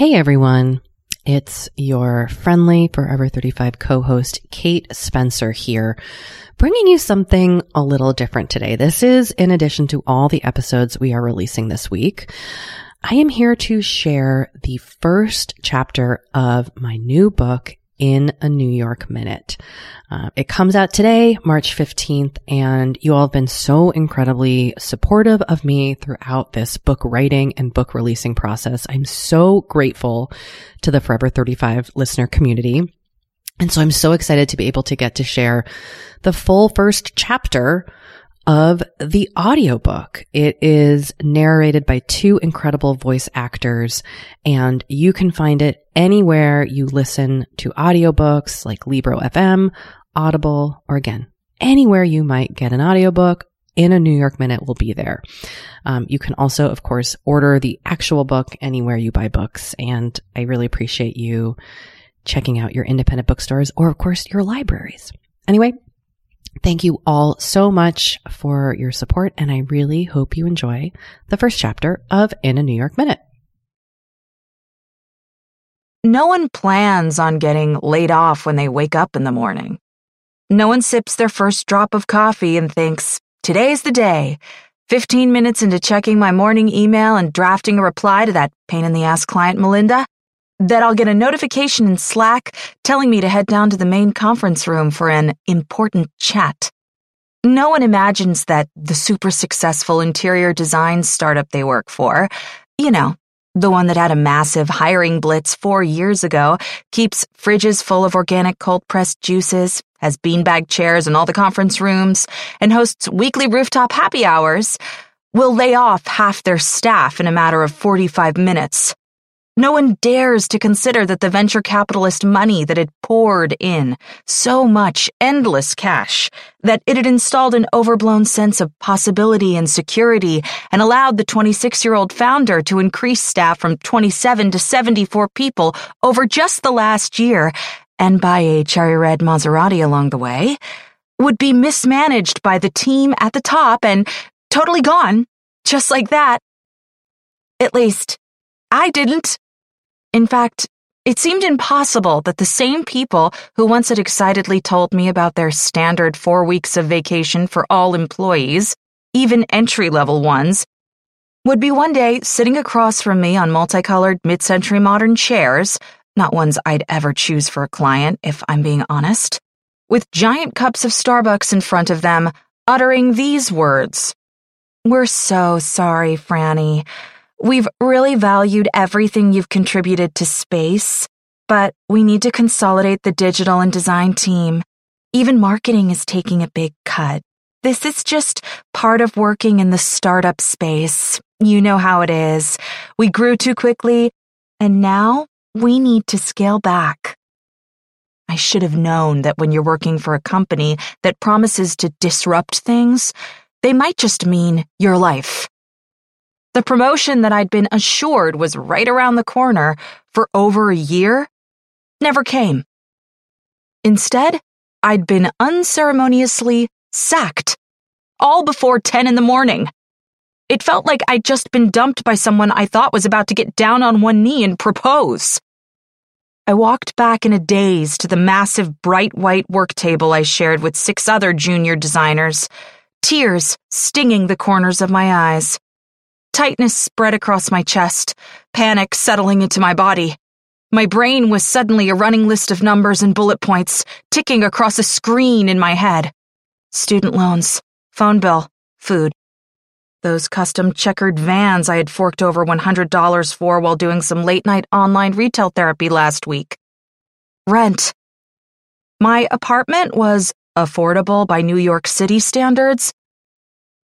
Hey everyone. It's your friendly Forever 35 co-host Kate Spencer here, bringing you something a little different today. This is in addition to all the episodes we are releasing this week. I am here to share the first chapter of my new book, in a New York minute. Uh, it comes out today, March 15th, and you all have been so incredibly supportive of me throughout this book writing and book releasing process. I'm so grateful to the Forever 35 listener community. And so I'm so excited to be able to get to share the full first chapter of the audiobook. It is narrated by two incredible voice actors and you can find it anywhere you listen to audiobooks like Libro FM, Audible, or again, anywhere you might get an audiobook in a New York Minute will be there. Um, you can also, of course, order the actual book anywhere you buy books. And I really appreciate you checking out your independent bookstores or, of course, your libraries. Anyway, Thank you all so much for your support, and I really hope you enjoy the first chapter of In a New York Minute. No one plans on getting laid off when they wake up in the morning. No one sips their first drop of coffee and thinks, today's the day. 15 minutes into checking my morning email and drafting a reply to that pain in the ass client, Melinda, that I'll get a notification in Slack telling me to head down to the main conference room for an important chat. No one imagines that the super successful interior design startup they work for, you know, the one that had a massive hiring blitz four years ago, keeps fridges full of organic cold pressed juices, has beanbag chairs in all the conference rooms, and hosts weekly rooftop happy hours, will lay off half their staff in a matter of 45 minutes. No one dares to consider that the venture capitalist money that had poured in so much endless cash that it had installed an overblown sense of possibility and security and allowed the 26 year old founder to increase staff from 27 to 74 people over just the last year and buy a cherry red Maserati along the way would be mismanaged by the team at the top and totally gone, just like that. At least, I didn't. In fact, it seemed impossible that the same people who once had excitedly told me about their standard four weeks of vacation for all employees, even entry level ones, would be one day sitting across from me on multicolored mid century modern chairs, not ones I'd ever choose for a client, if I'm being honest, with giant cups of Starbucks in front of them, uttering these words We're so sorry, Franny. We've really valued everything you've contributed to space, but we need to consolidate the digital and design team. Even marketing is taking a big cut. This is just part of working in the startup space. You know how it is. We grew too quickly, and now we need to scale back. I should have known that when you're working for a company that promises to disrupt things, they might just mean your life. The promotion that I'd been assured was right around the corner for over a year never came. Instead, I'd been unceremoniously sacked, all before 10 in the morning. It felt like I'd just been dumped by someone I thought was about to get down on one knee and propose. I walked back in a daze to the massive bright white work table I shared with six other junior designers, tears stinging the corners of my eyes. Tightness spread across my chest, panic settling into my body. My brain was suddenly a running list of numbers and bullet points, ticking across a screen in my head. Student loans, phone bill, food. Those custom checkered vans I had forked over $100 for while doing some late night online retail therapy last week. Rent. My apartment was affordable by New York City standards,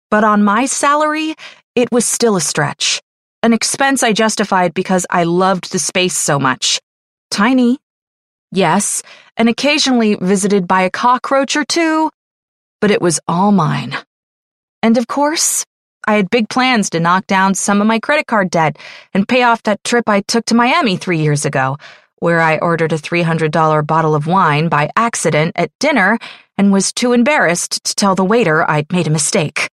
but on my salary, it was still a stretch. An expense I justified because I loved the space so much. Tiny. Yes, and occasionally visited by a cockroach or two, but it was all mine. And of course, I had big plans to knock down some of my credit card debt and pay off that trip I took to Miami three years ago, where I ordered a $300 bottle of wine by accident at dinner and was too embarrassed to tell the waiter I'd made a mistake.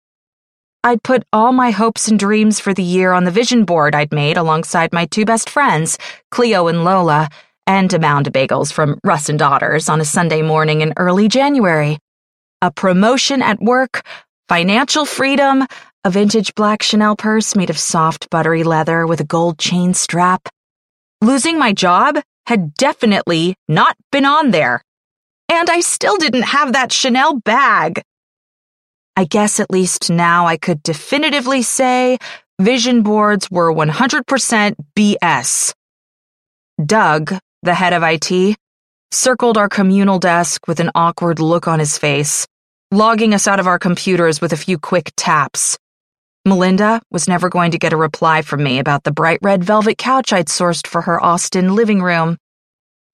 I'd put all my hopes and dreams for the year on the vision board I'd made alongside my two best friends, Cleo and Lola, and a mound of bagels from Russ and Daughters on a Sunday morning in early January. A promotion at work, financial freedom, a vintage black Chanel purse made of soft, buttery leather with a gold chain strap. Losing my job had definitely not been on there. And I still didn't have that Chanel bag. I guess at least now I could definitively say vision boards were 100% BS. Doug, the head of IT, circled our communal desk with an awkward look on his face, logging us out of our computers with a few quick taps. Melinda was never going to get a reply from me about the bright red velvet couch I'd sourced for her Austin living room.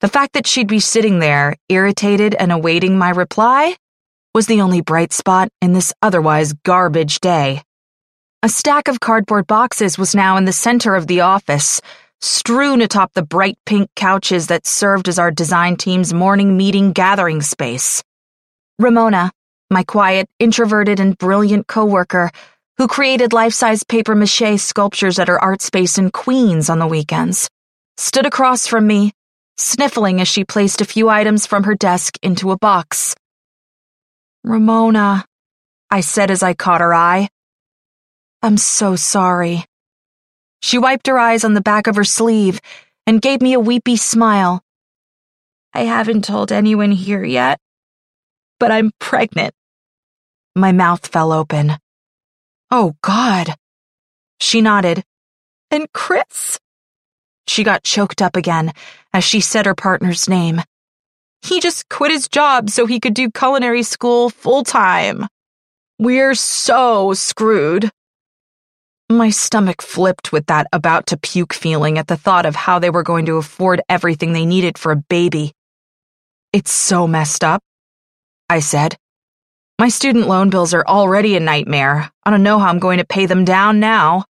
The fact that she'd be sitting there, irritated and awaiting my reply, was the only bright spot in this otherwise garbage day. A stack of cardboard boxes was now in the center of the office, strewn atop the bright pink couches that served as our design team's morning meeting gathering space. Ramona, my quiet, introverted, and brilliant coworker, who created life-size paper mache sculptures at her art space in Queens on the weekends, stood across from me, sniffling as she placed a few items from her desk into a box. Ramona, I said as I caught her eye. I'm so sorry. She wiped her eyes on the back of her sleeve and gave me a weepy smile. I haven't told anyone here yet, but I'm pregnant. My mouth fell open. Oh, God. She nodded. And Chris? She got choked up again as she said her partner's name. He just quit his job so he could do culinary school full time. We're so screwed. My stomach flipped with that about to puke feeling at the thought of how they were going to afford everything they needed for a baby. It's so messed up, I said. My student loan bills are already a nightmare. I don't know how I'm going to pay them down now.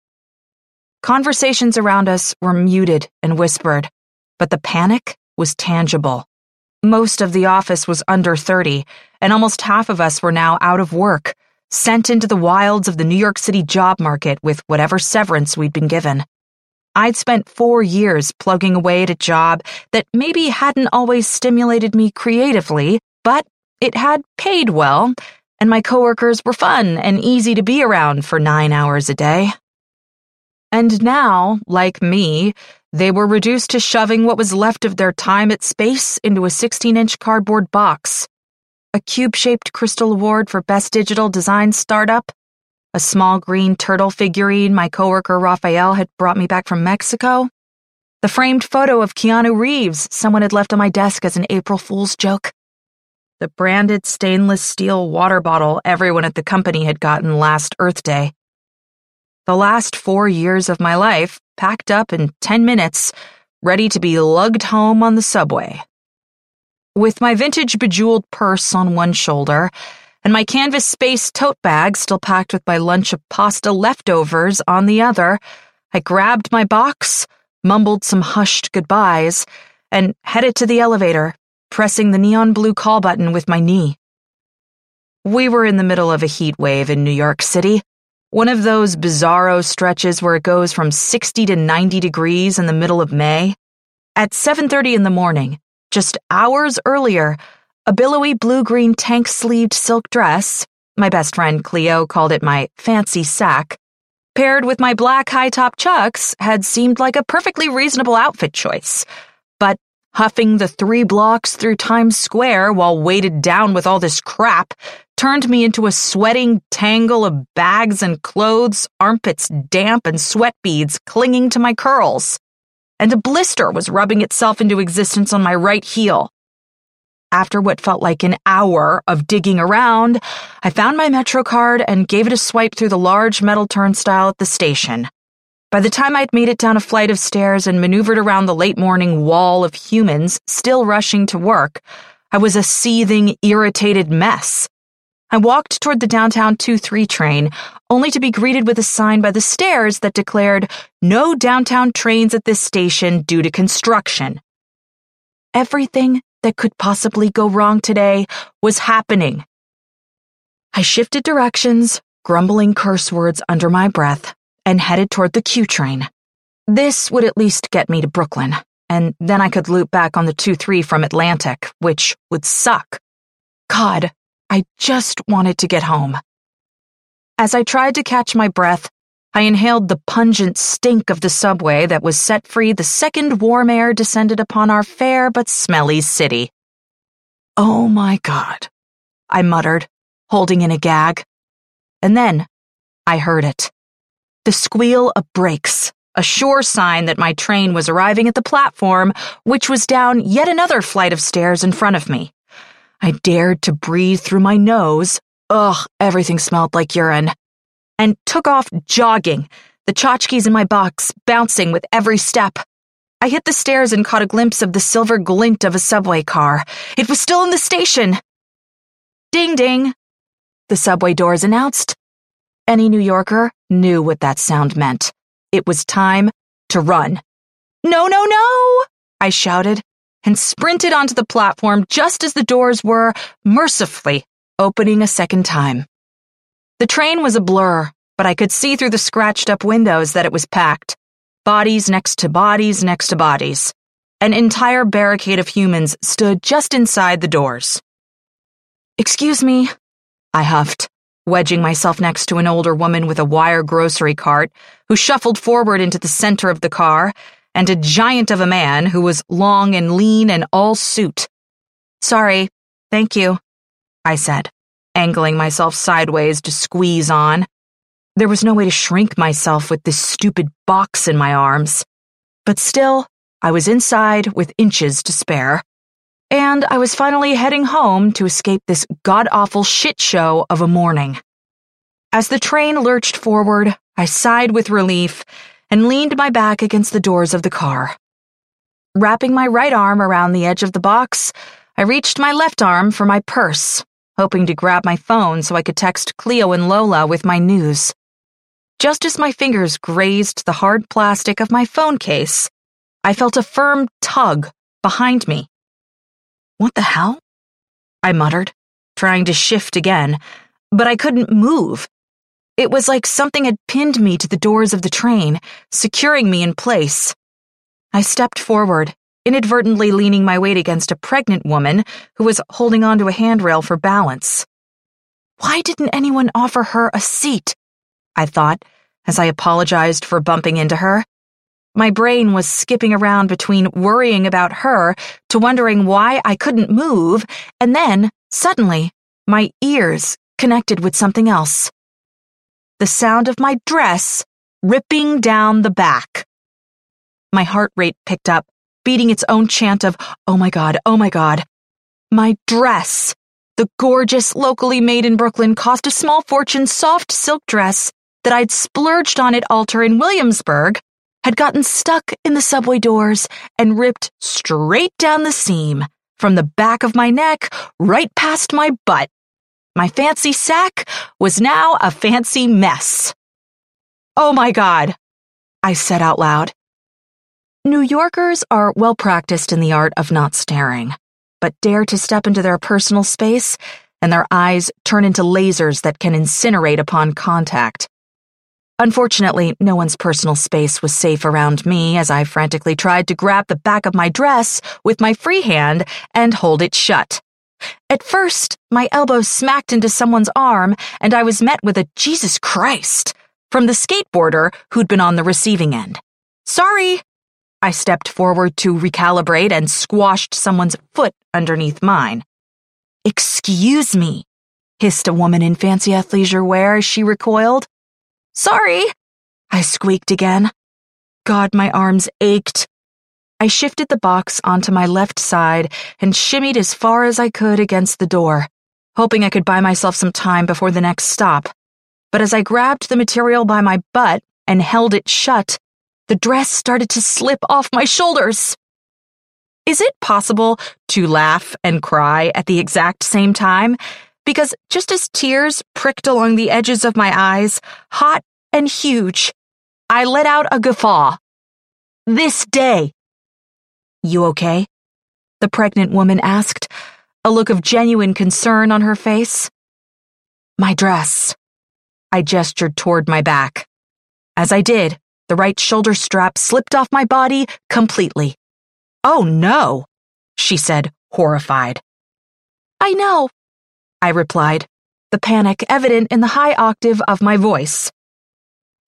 Conversations around us were muted and whispered, but the panic was tangible. Most of the office was under 30, and almost half of us were now out of work, sent into the wilds of the New York City job market with whatever severance we'd been given. I'd spent four years plugging away at a job that maybe hadn't always stimulated me creatively, but it had paid well, and my coworkers were fun and easy to be around for nine hours a day. And now, like me, they were reduced to shoving what was left of their time at space into a 16 inch cardboard box. A cube shaped crystal award for Best Digital Design Startup, a small green turtle figurine my coworker Raphael had brought me back from Mexico, the framed photo of Keanu Reeves someone had left on my desk as an April Fool's joke the branded stainless steel water bottle everyone at the company had gotten last Earth Day. The last four years of my life packed up in 10 minutes, ready to be lugged home on the subway. With my vintage bejeweled purse on one shoulder, and my canvas space tote bag still packed with my lunch of pasta leftovers on the other, I grabbed my box, mumbled some hushed goodbyes, and headed to the elevator pressing the neon blue call button with my knee. We were in the middle of a heat wave in New York City, one of those bizarro stretches where it goes from 60 to 90 degrees in the middle of May. At 7:30 in the morning, just hours earlier, a billowy blue-green tank-sleeved silk dress, my best friend Cleo called it my fancy sack, paired with my black high-top chucks had seemed like a perfectly reasonable outfit choice. But Huffing the three blocks through Times Square while weighted down with all this crap turned me into a sweating tangle of bags and clothes, armpits damp and sweat beads clinging to my curls. And a blister was rubbing itself into existence on my right heel. After what felt like an hour of digging around, I found my Metro card and gave it a swipe through the large metal turnstile at the station. By the time I'd made it down a flight of stairs and maneuvered around the late morning wall of humans still rushing to work, I was a seething, irritated mess. I walked toward the downtown 2 3 train, only to be greeted with a sign by the stairs that declared no downtown trains at this station due to construction. Everything that could possibly go wrong today was happening. I shifted directions, grumbling curse words under my breath, and headed toward the Q train. This would at least get me to Brooklyn, and then I could loop back on the 2 3 from Atlantic, which would suck. God, I just wanted to get home. As I tried to catch my breath, I inhaled the pungent stink of the subway that was set free the second warm air descended upon our fair but smelly city. Oh my God, I muttered, holding in a gag. And then I heard it. The squeal of brakes, a sure sign that my train was arriving at the platform, which was down yet another flight of stairs in front of me. I dared to breathe through my nose. Ugh, everything smelled like urine and took off jogging, the tchotchkes in my box bouncing with every step. I hit the stairs and caught a glimpse of the silver glint of a subway car. It was still in the station. Ding ding, the subway doors announced. Any New Yorker knew what that sound meant. It was time to run. No, no, no! I shouted and sprinted onto the platform just as the doors were, mercifully, opening a second time. The train was a blur, but I could see through the scratched up windows that it was packed. Bodies next to bodies next to bodies. An entire barricade of humans stood just inside the doors. Excuse me, I huffed, wedging myself next to an older woman with a wire grocery cart who shuffled forward into the center of the car, and a giant of a man who was long and lean and all suit. Sorry, thank you, I said angling myself sideways to squeeze on. There was no way to shrink myself with this stupid box in my arms. But still, I was inside with inches to spare. And I was finally heading home to escape this god awful shit show of a morning. As the train lurched forward, I sighed with relief and leaned my back against the doors of the car. Wrapping my right arm around the edge of the box, I reached my left arm for my purse hoping to grab my phone so I could text Cleo and Lola with my news. Just as my fingers grazed the hard plastic of my phone case, I felt a firm tug behind me. What the hell? I muttered, trying to shift again, but I couldn't move. It was like something had pinned me to the doors of the train, securing me in place. I stepped forward inadvertently leaning my weight against a pregnant woman who was holding onto a handrail for balance. Why didn't anyone offer her a seat? I thought, as I apologized for bumping into her. My brain was skipping around between worrying about her to wondering why I couldn't move, and then, suddenly, my ears connected with something else. The sound of my dress ripping down the back. My heart rate picked up beating its own chant of, oh my god, oh my god. My dress. The gorgeous, locally made in Brooklyn, cost a small fortune soft silk dress that I'd splurged on at Alter in Williamsburg had gotten stuck in the subway doors and ripped straight down the seam, from the back of my neck right past my butt. My fancy sack was now a fancy mess. Oh my God, I said out loud. New Yorkers are well practiced in the art of not staring, but dare to step into their personal space, and their eyes turn into lasers that can incinerate upon contact. Unfortunately, no one's personal space was safe around me as I frantically tried to grab the back of my dress with my free hand and hold it shut. At first, my elbow smacked into someone's arm, and I was met with a Jesus Christ from the skateboarder who'd been on the receiving end. Sorry, I stepped forward to recalibrate and squashed someone's foot underneath mine. Excuse me, hissed a woman in fancy athleisure wear as she recoiled. Sorry, I squeaked again. God, my arms ached. I shifted the box onto my left side and shimmied as far as I could against the door, hoping I could buy myself some time before the next stop. But as I grabbed the material by my butt and held it shut, the dress started to slip off my shoulders. Is it possible to laugh and cry at the exact same time? Because just as tears pricked along the edges of my eyes, hot and huge, I let out a guffaw. This day. You okay? The pregnant woman asked, a look of genuine concern on her face. My dress. I gestured toward my back. As I did, the right shoulder strap slipped off my body completely. Oh no, she said, horrified. I know, I replied, the panic evident in the high octave of my voice.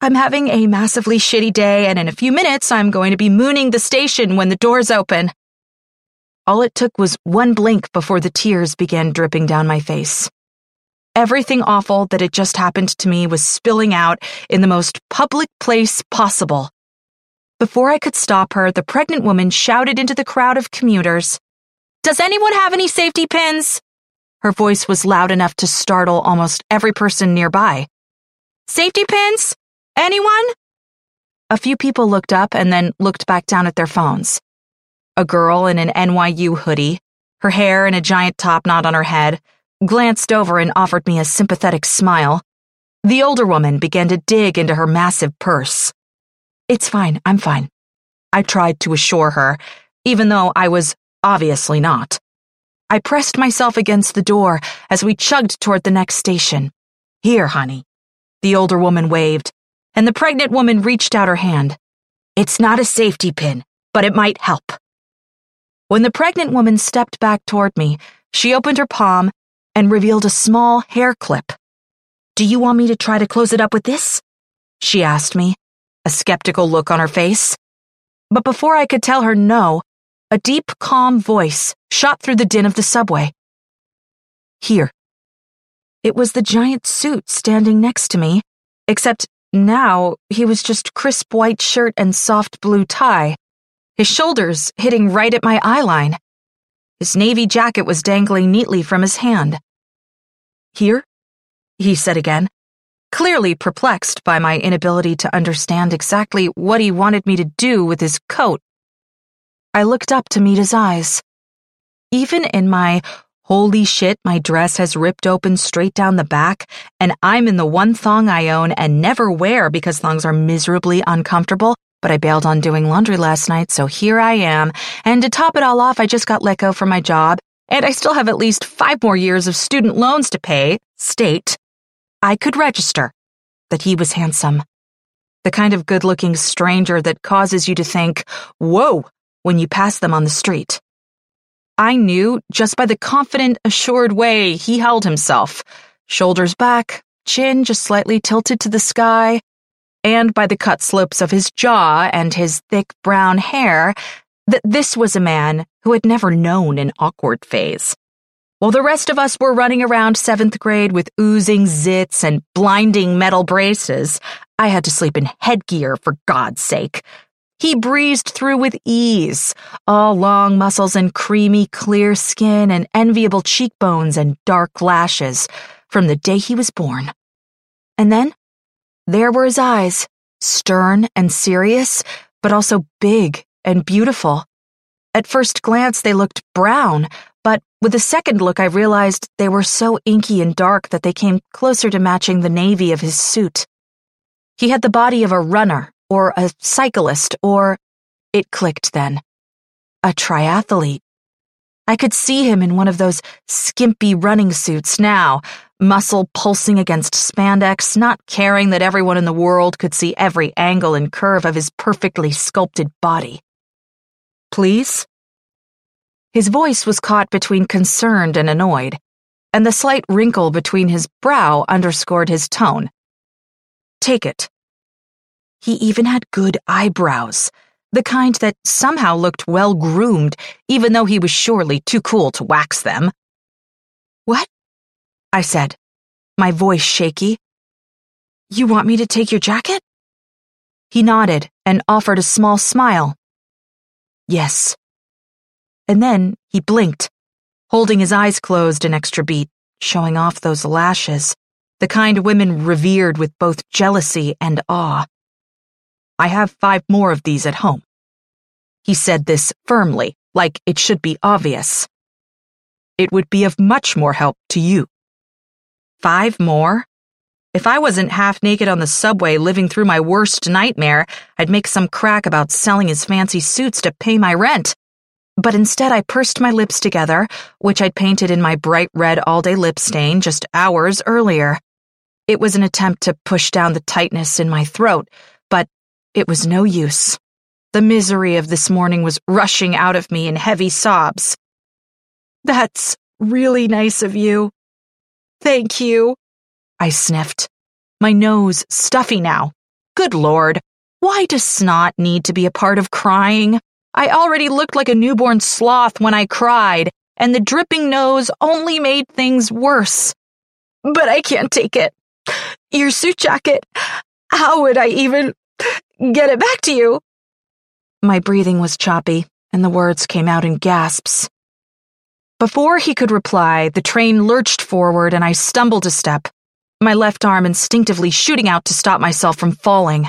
I'm having a massively shitty day, and in a few minutes, I'm going to be mooning the station when the doors open. All it took was one blink before the tears began dripping down my face. Everything awful that had just happened to me was spilling out in the most public place possible. Before I could stop her, the pregnant woman shouted into the crowd of commuters, Does anyone have any safety pins? Her voice was loud enough to startle almost every person nearby. Safety pins? Anyone? A few people looked up and then looked back down at their phones. A girl in an NYU hoodie, her hair in a giant top knot on her head, glanced over and offered me a sympathetic smile. The older woman began to dig into her massive purse. It's fine, I'm fine. I tried to assure her, even though I was obviously not. I pressed myself against the door as we chugged toward the next station. Here, honey. The older woman waved, and the pregnant woman reached out her hand. It's not a safety pin, but it might help. When the pregnant woman stepped back toward me, she opened her palm and revealed a small hair clip. Do you want me to try to close it up with this? She asked me, a skeptical look on her face. But before I could tell her no, a deep, calm voice shot through the din of the subway. Here. It was the giant suit standing next to me, except now he was just crisp white shirt and soft blue tie, his shoulders hitting right at my eyeline. His navy jacket was dangling neatly from his hand. Here? He said again, clearly perplexed by my inability to understand exactly what he wanted me to do with his coat. I looked up to meet his eyes. Even in my holy shit, my dress has ripped open straight down the back, and I'm in the one thong I own and never wear because thongs are miserably uncomfortable, but I bailed on doing laundry last night, so here I am. And to top it all off, I just got let go from my job, and I still have at least five more years of student loans to pay, state, I could register that he was handsome. The kind of good looking stranger that causes you to think, whoa, when you pass them on the street. I knew just by the confident, assured way he held himself, shoulders back, chin just slightly tilted to the sky, and by the cut slopes of his jaw and his thick brown hair, that this was a man who had never known an awkward phase. While the rest of us were running around seventh grade with oozing zits and blinding metal braces, I had to sleep in headgear for God's sake. He breezed through with ease, all long muscles and creamy, clear skin and enviable cheekbones and dark lashes from the day he was born. And then, there were his eyes, stern and serious, but also big and beautiful. At first glance, they looked brown, but with a second look, I realized they were so inky and dark that they came closer to matching the navy of his suit. He had the body of a runner, or a cyclist, or. It clicked then. A triathlete. I could see him in one of those skimpy running suits now, muscle pulsing against spandex, not caring that everyone in the world could see every angle and curve of his perfectly sculpted body. Please? His voice was caught between concerned and annoyed, and the slight wrinkle between his brow underscored his tone. Take it. He even had good eyebrows, the kind that somehow looked well groomed, even though he was surely too cool to wax them. What? I said, my voice shaky. You want me to take your jacket? He nodded and offered a small smile. Yes. And then he blinked, holding his eyes closed an extra beat, showing off those lashes, the kind women revered with both jealousy and awe. I have five more of these at home. He said this firmly, like it should be obvious. It would be of much more help to you. Five more? If I wasn't half naked on the subway living through my worst nightmare, I'd make some crack about selling his fancy suits to pay my rent. But instead, I pursed my lips together, which I'd painted in my bright red all day lip stain just hours earlier. It was an attempt to push down the tightness in my throat, it was no use. The misery of this morning was rushing out of me in heavy sobs. That's really nice of you. Thank you. I sniffed. My nose stuffy now. Good lord. Why does snot need to be a part of crying? I already looked like a newborn sloth when I cried, and the dripping nose only made things worse. But I can't take it. Your suit jacket. How would I even get it back to you? My breathing was choppy, and the words came out in gasps. Before he could reply, the train lurched forward and I stumbled a step, my left arm instinctively shooting out to stop myself from falling.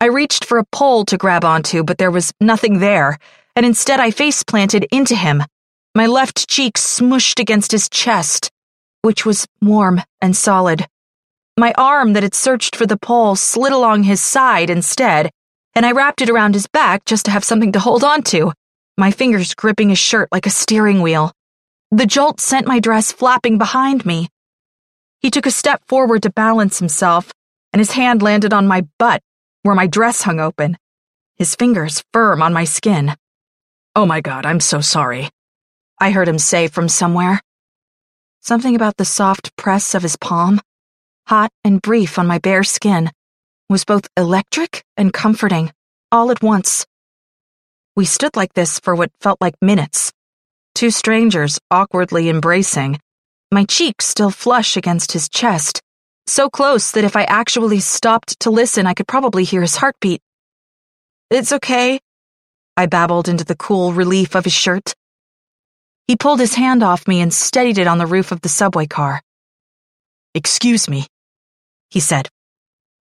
I reached for a pole to grab onto, but there was nothing there, and instead I face planted into him. My left cheek smushed against his chest, which was warm and solid. My arm that had searched for the pole slid along his side instead, and I wrapped it around his back just to have something to hold on to, my fingers gripping his shirt like a steering wheel. The jolt sent my dress flapping behind me. He took a step forward to balance himself, and his hand landed on my butt, where my dress hung open, his fingers firm on my skin. Oh my god, I'm so sorry. I heard him say from somewhere. Something about the soft press of his palm, hot and brief on my bare skin, was both electric and comforting, all at once. We stood like this for what felt like minutes two strangers awkwardly embracing, my cheek still flush against his chest, so close that if I actually stopped to listen, I could probably hear his heartbeat. It's okay, I babbled into the cool relief of his shirt. He pulled his hand off me and steadied it on the roof of the subway car. Excuse me, he said,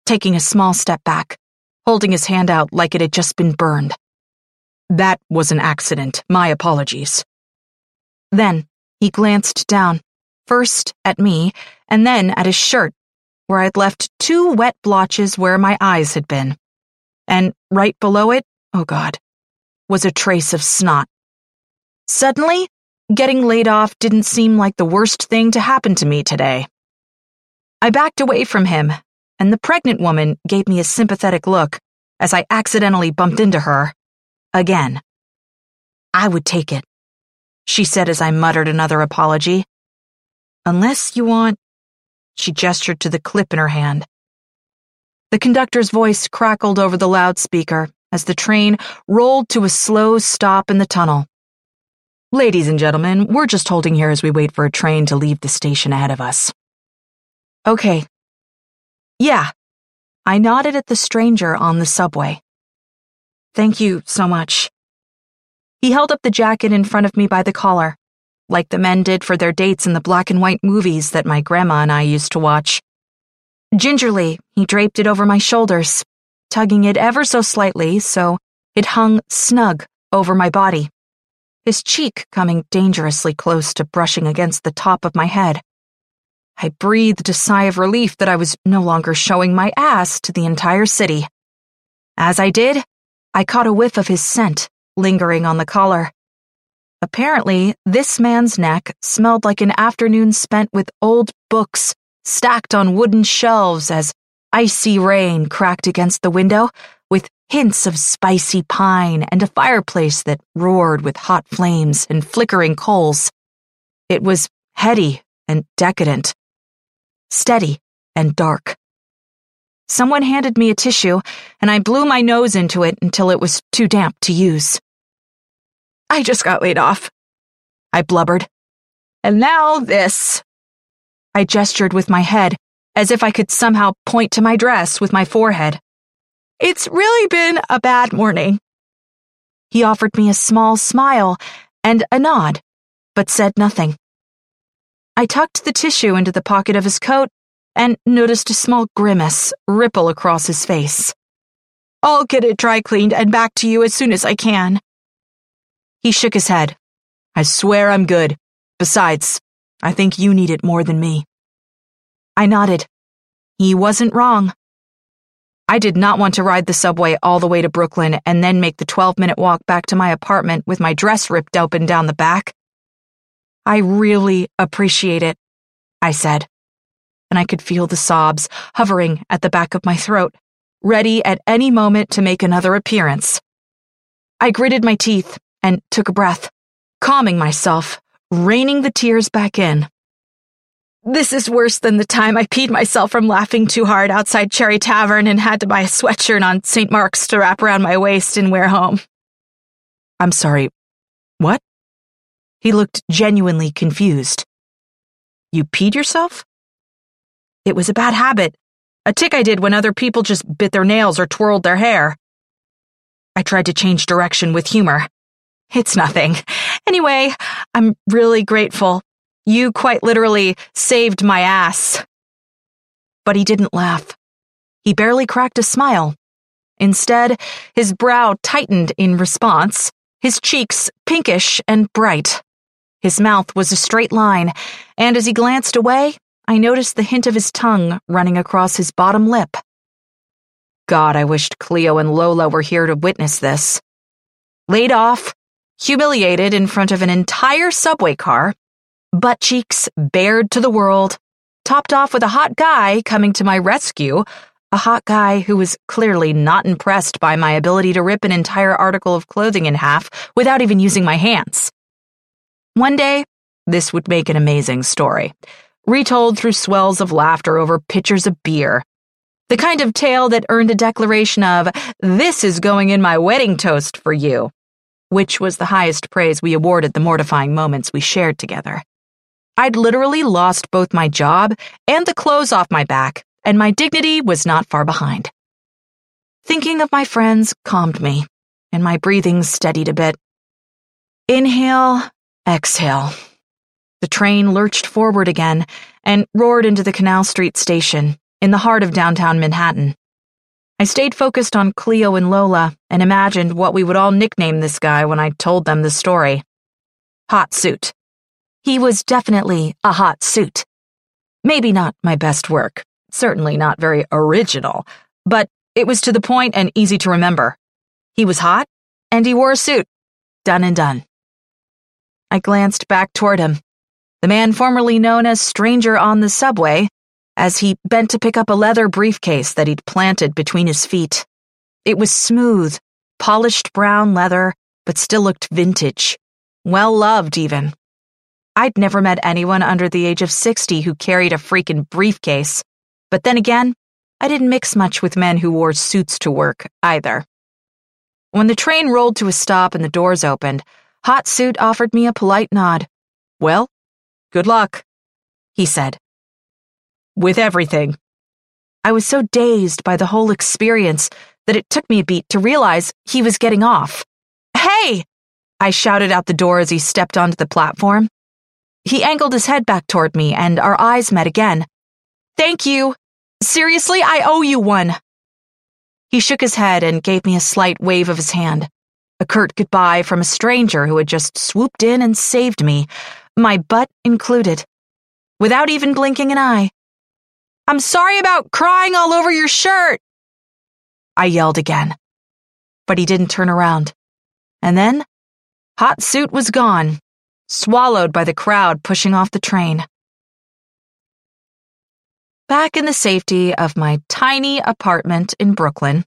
taking a small step back, holding his hand out like it had just been burned. That was an accident. My apologies. Then he glanced down, first at me, and then at his shirt, where I'd left two wet blotches where my eyes had been. And right below it, oh God, was a trace of snot. Suddenly, getting laid off didn't seem like the worst thing to happen to me today. I backed away from him, and the pregnant woman gave me a sympathetic look as I accidentally bumped into her. Again. I would take it she said as I muttered another apology. Unless you want. She gestured to the clip in her hand. The conductor's voice crackled over the loudspeaker as the train rolled to a slow stop in the tunnel. Ladies and gentlemen, we're just holding here as we wait for a train to leave the station ahead of us. Okay. Yeah. I nodded at the stranger on the subway. Thank you so much. He held up the jacket in front of me by the collar, like the men did for their dates in the black and white movies that my grandma and I used to watch. Gingerly, he draped it over my shoulders, tugging it ever so slightly so it hung snug over my body, his cheek coming dangerously close to brushing against the top of my head. I breathed a sigh of relief that I was no longer showing my ass to the entire city. As I did, I caught a whiff of his scent lingering on the collar. Apparently, this man's neck smelled like an afternoon spent with old books stacked on wooden shelves as icy rain cracked against the window, with hints of spicy pine and a fireplace that roared with hot flames and flickering coals. It was heady and decadent, steady and dark. Someone handed me a tissue, and I blew my nose into it until it was too damp to use. I just got laid off. I blubbered. And now this. I gestured with my head, as if I could somehow point to my dress with my forehead. It's really been a bad morning. He offered me a small smile and a nod, but said nothing. I tucked the tissue into the pocket of his coat and noticed a small grimace ripple across his face. I'll get it dry cleaned and back to you as soon as I can. He shook his head. I swear I'm good. Besides, I think you need it more than me. I nodded. He wasn't wrong. I did not want to ride the subway all the way to Brooklyn and then make the 12 minute walk back to my apartment with my dress ripped open down the back. I really appreciate it, I said. and I could feel the sobs hovering at the back of my throat, ready at any moment to make another appearance. I gritted my teeth and took a breath, calming myself, reining the tears back in. This is worse than the time I peed myself from laughing too hard outside Cherry Tavern and had to buy a sweatshirt on St. Mark's to wrap around my waist and wear home. I'm sorry. What? He looked genuinely confused. You peed yourself? It was a bad habit. A tick I did when other people just bit their nails or twirled their hair. I tried to change direction with humor. It's nothing. Anyway, I'm really grateful. You quite literally saved my ass. But he didn't laugh. He barely cracked a smile. Instead, his brow tightened in response, his cheeks pinkish and bright. His mouth was a straight line, and as he glanced away, I noticed the hint of his tongue running across his bottom lip. God, I wished Cleo and Lola were here to witness this. Laid off, humiliated in front of an entire subway car, butt cheeks bared to the world, topped off with a hot guy coming to my rescue, a hot guy who was clearly not impressed by my ability to rip an entire article of clothing in half without even using my hands. One day, this would make an amazing story, retold through swells of laughter over pitchers of beer. The kind of tale that earned a declaration of, This is going in my wedding toast for you, which was the highest praise we awarded the mortifying moments we shared together. I'd literally lost both my job and the clothes off my back, and my dignity was not far behind. Thinking of my friends calmed me, and my breathing steadied a bit. Inhale, exhale. The train lurched forward again and roared into the Canal Street station, in the heart of downtown Manhattan. I stayed focused on Cleo and Lola and imagined what we would all nickname this guy when I told them the story. Hot Suit. He was definitely a hot suit. Maybe not my best work, certainly not very original, but it was to the point and easy to remember. He was hot, and he wore a suit. Done and done. I glanced back toward him, the man formerly known as Stranger on the subway, as he bent to pick up a leather briefcase that he'd planted between his feet. It was smooth, polished brown leather, but still looked vintage. Well loved, even. I'd never met anyone under the age of 60 who carried a freaking briefcase. But then again, I didn't mix much with men who wore suits to work, either. When the train rolled to a stop and the doors opened, Hot Suit offered me a polite nod. Well, good luck, he said. With everything. I was so dazed by the whole experience that it took me a beat to realize he was getting off. Hey! I shouted out the door as he stepped onto the platform. He angled his head back toward me, and our eyes met again. Thank you. Seriously, I owe you one. He shook his head and gave me a slight wave of his hand. A curt goodbye from a stranger who had just swooped in and saved me, my butt included. Without even blinking an eye. I'm sorry about crying all over your shirt. I yelled again. But he didn't turn around. And then, Hot Suit was gone, swallowed by the crowd pushing off the train. Back in the safety of my tiny apartment in Brooklyn,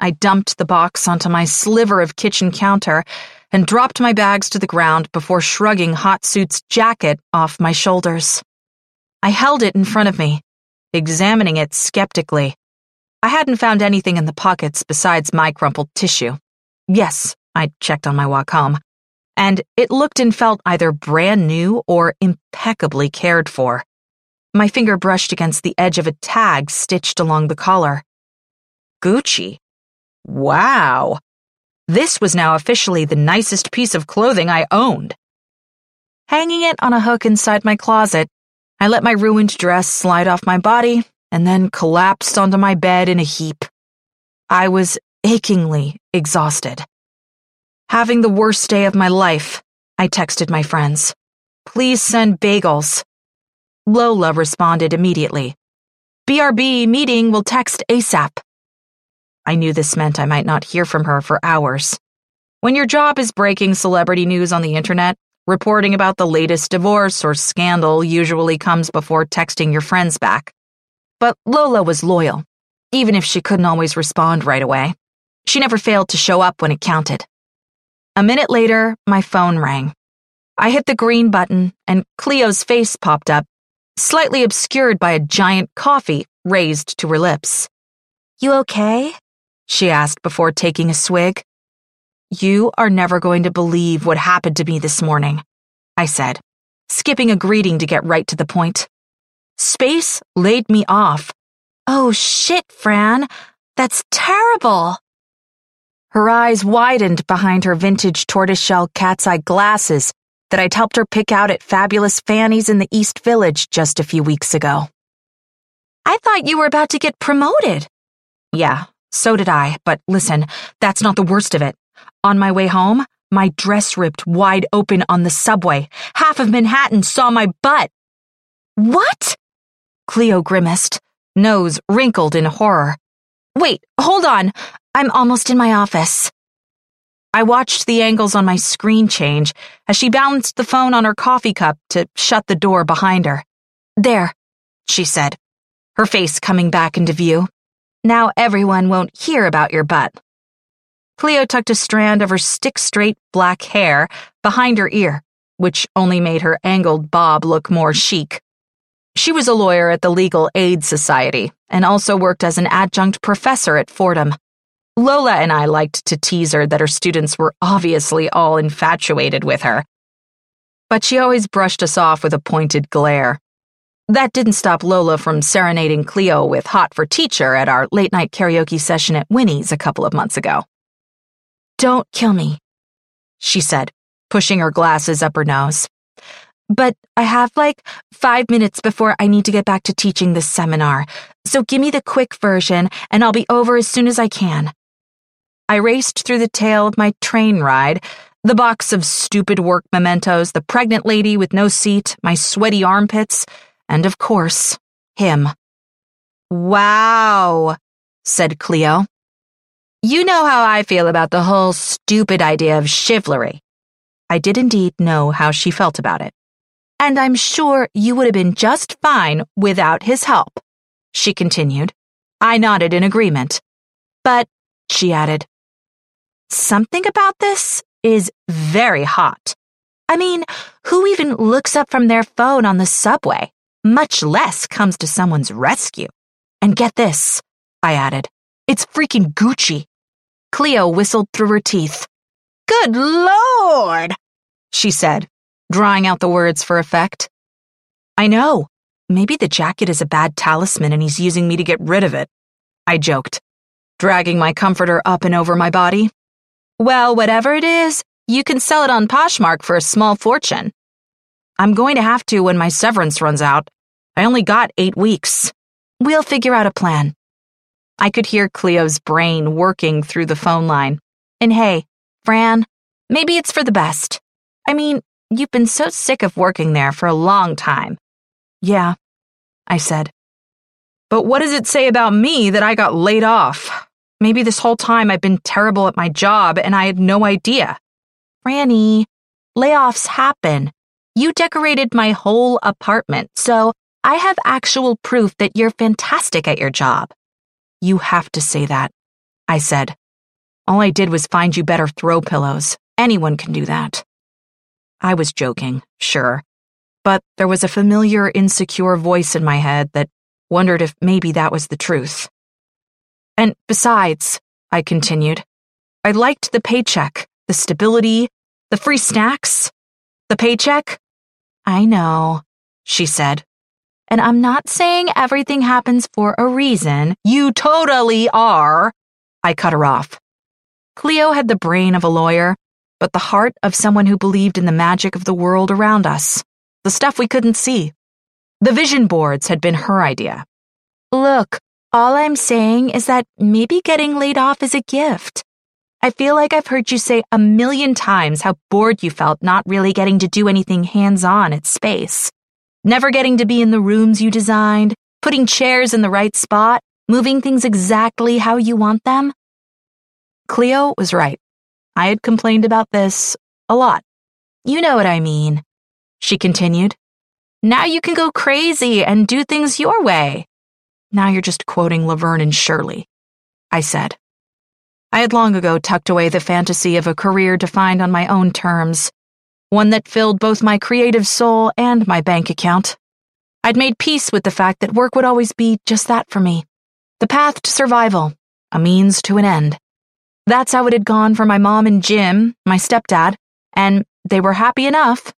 I dumped the box onto my sliver of kitchen counter and dropped my bags to the ground before shrugging Hot Suit's jacket off my shoulders. I held it in front of me, examining it skeptically. I hadn't found anything in the pockets besides my crumpled tissue. Yes, I checked on my walk home and it looked and felt either brand new or impeccably cared for. My finger brushed against the edge of a tag stitched along the collar. Gucci. Wow. This was now officially the nicest piece of clothing I owned. Hanging it on a hook inside my closet, I let my ruined dress slide off my body and then collapsed onto my bed in a heap. I was achingly exhausted. Having the worst day of my life, I texted my friends. Please send bagels. Lola responded immediately. BRB meeting will text ASAP. I knew this meant I might not hear from her for hours. When your job is breaking celebrity news on the internet, Reporting about the latest divorce or scandal usually comes before texting your friends back. But Lola was loyal, even if she couldn't always respond right away. She never failed to show up when it counted. A minute later, my phone rang. I hit the green button, and Cleo's face popped up, slightly obscured by a giant coffee raised to her lips. You okay? She asked before taking a swig. You are never going to believe what happened to me this morning, I said, skipping a greeting to get right to the point. Space laid me off. Oh shit, Fran. That's terrible. Her eyes widened behind her vintage tortoiseshell cat's eye glasses that I'd helped her pick out at Fabulous Fanny's in the East Village just a few weeks ago. I thought you were about to get promoted. Yeah, so did I, but listen, that's not the worst of it. On my way home, my dress ripped wide open on the subway. Half of Manhattan saw my butt. What? Cleo grimaced, nose wrinkled in horror. Wait, hold on. I'm almost in my office. I watched the angles on my screen change as she balanced the phone on her coffee cup to shut the door behind her. There, she said, her face coming back into view. Now everyone won't hear about your butt. Cleo tucked a strand of her stick straight black hair behind her ear, which only made her angled bob look more chic. She was a lawyer at the Legal Aid Society and also worked as an adjunct professor at Fordham. Lola and I liked to tease her that her students were obviously all infatuated with her. But she always brushed us off with a pointed glare. That didn't stop Lola from serenading Cleo with Hot for Teacher at our late night karaoke session at Winnie's a couple of months ago. Don't kill me, she said, pushing her glasses up her nose. But I have like five minutes before I need to get back to teaching this seminar, so give me the quick version and I'll be over as soon as I can. I raced through the tail of my train ride, the box of stupid work mementos, the pregnant lady with no seat, my sweaty armpits, and of course, him. Wow, said Cleo. You know how I feel about the whole stupid idea of chivalry. I did indeed know how she felt about it. And I'm sure you would have been just fine without his help, she continued. I nodded in agreement. But, she added, something about this is very hot. I mean, who even looks up from their phone on the subway? Much less comes to someone's rescue. And get this, I added, it's freaking Gucci. Cleo whistled through her teeth. Good lord, she said, drawing out the words for effect. I know. Maybe the jacket is a bad talisman and he's using me to get rid of it. I joked, dragging my comforter up and over my body. Well, whatever it is, you can sell it on Poshmark for a small fortune. I'm going to have to when my severance runs out. I only got eight weeks. We'll figure out a plan. I could hear Cleo's brain working through the phone line. And hey, Fran, maybe it's for the best. I mean, you've been so sick of working there for a long time. Yeah, I said. But what does it say about me that I got laid off? Maybe this whole time I've been terrible at my job and I had no idea. Franny, layoffs happen. You decorated my whole apartment, so I have actual proof that you're fantastic at your job. You have to say that, I said. All I did was find you better throw pillows. Anyone can do that. I was joking, sure, but there was a familiar, insecure voice in my head that wondered if maybe that was the truth. And besides, I continued, I liked the paycheck, the stability, the free snacks. The paycheck? I know, she said. And I'm not saying everything happens for a reason. You totally are. I cut her off. Cleo had the brain of a lawyer, but the heart of someone who believed in the magic of the world around us, the stuff we couldn't see. The vision boards had been her idea. Look, all I'm saying is that maybe getting laid off is a gift. I feel like I've heard you say a million times how bored you felt not really getting to do anything hands on at space. Never getting to be in the rooms you designed, putting chairs in the right spot, moving things exactly how you want them. Cleo was right. I had complained about this a lot. You know what I mean, she continued. Now you can go crazy and do things your way. Now you're just quoting Laverne and Shirley, I said. I had long ago tucked away the fantasy of a career defined on my own terms, one that filled both my creative soul and my bank account. I'd made peace with the fact that work would always be just that for me the path to survival, a means to an end. That's how it had gone for my mom and Jim, my stepdad, and they were happy enough.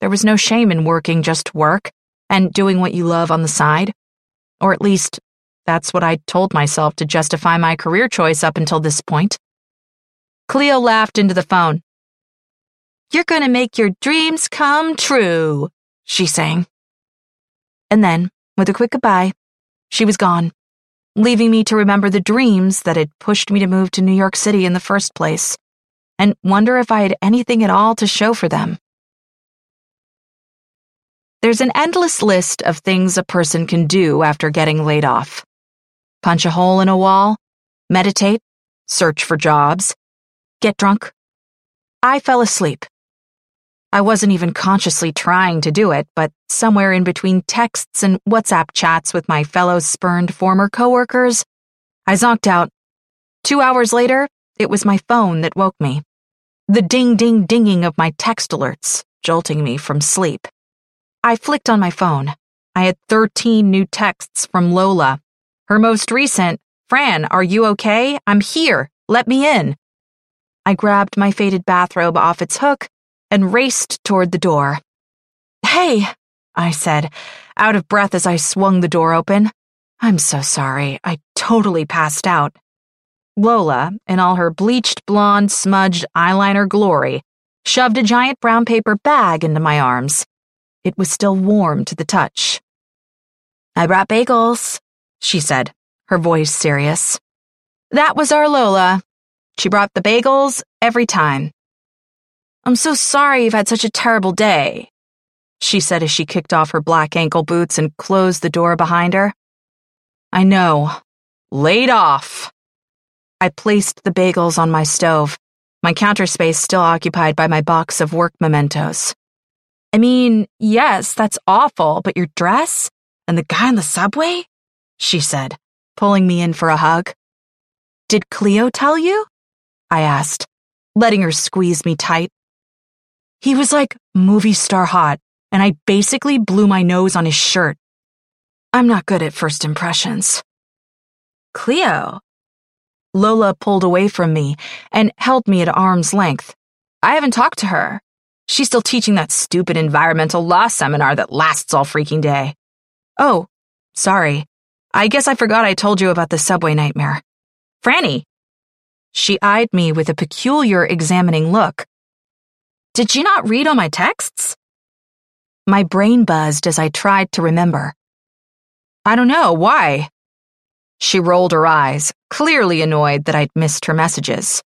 There was no shame in working just work and doing what you love on the side. Or at least, that's what I told myself to justify my career choice up until this point. Cleo laughed into the phone. You're gonna make your dreams come true, she sang. And then, with a quick goodbye, she was gone, leaving me to remember the dreams that had pushed me to move to New York City in the first place, and wonder if I had anything at all to show for them. There's an endless list of things a person can do after getting laid off punch a hole in a wall, meditate, search for jobs, get drunk. I fell asleep I wasn't even consciously trying to do it, but somewhere in between texts and WhatsApp chats with my fellow spurned former coworkers, I zonked out. Two hours later, it was my phone that woke me. The ding ding dinging of my text alerts, jolting me from sleep. I flicked on my phone. I had 13 new texts from Lola. Her most recent, Fran, are you okay? I'm here. Let me in. I grabbed my faded bathrobe off its hook and raced toward the door. Hey, I said, out of breath as I swung the door open. I'm so sorry. I totally passed out. Lola, in all her bleached blonde, smudged eyeliner glory, shoved a giant brown paper bag into my arms. It was still warm to the touch. I brought bagels, she said, her voice serious. That was our Lola. She brought the bagels every time. I'm so sorry you've had such a terrible day, she said as she kicked off her black ankle boots and closed the door behind her. I know. Laid off. I placed the bagels on my stove, my counter space still occupied by my box of work mementos. I mean, yes, that's awful, but your dress? And the guy on the subway? She said, pulling me in for a hug. Did Cleo tell you? I asked, letting her squeeze me tight. He was like movie star hot, and I basically blew my nose on his shirt. I'm not good at first impressions. Cleo. Lola pulled away from me and held me at arm's length. I haven't talked to her. She's still teaching that stupid environmental law seminar that lasts all freaking day. Oh, sorry. I guess I forgot I told you about the subway nightmare. Franny. She eyed me with a peculiar examining look. Did you not read all my texts? My brain buzzed as I tried to remember. I don't know, why? She rolled her eyes, clearly annoyed that I'd missed her messages.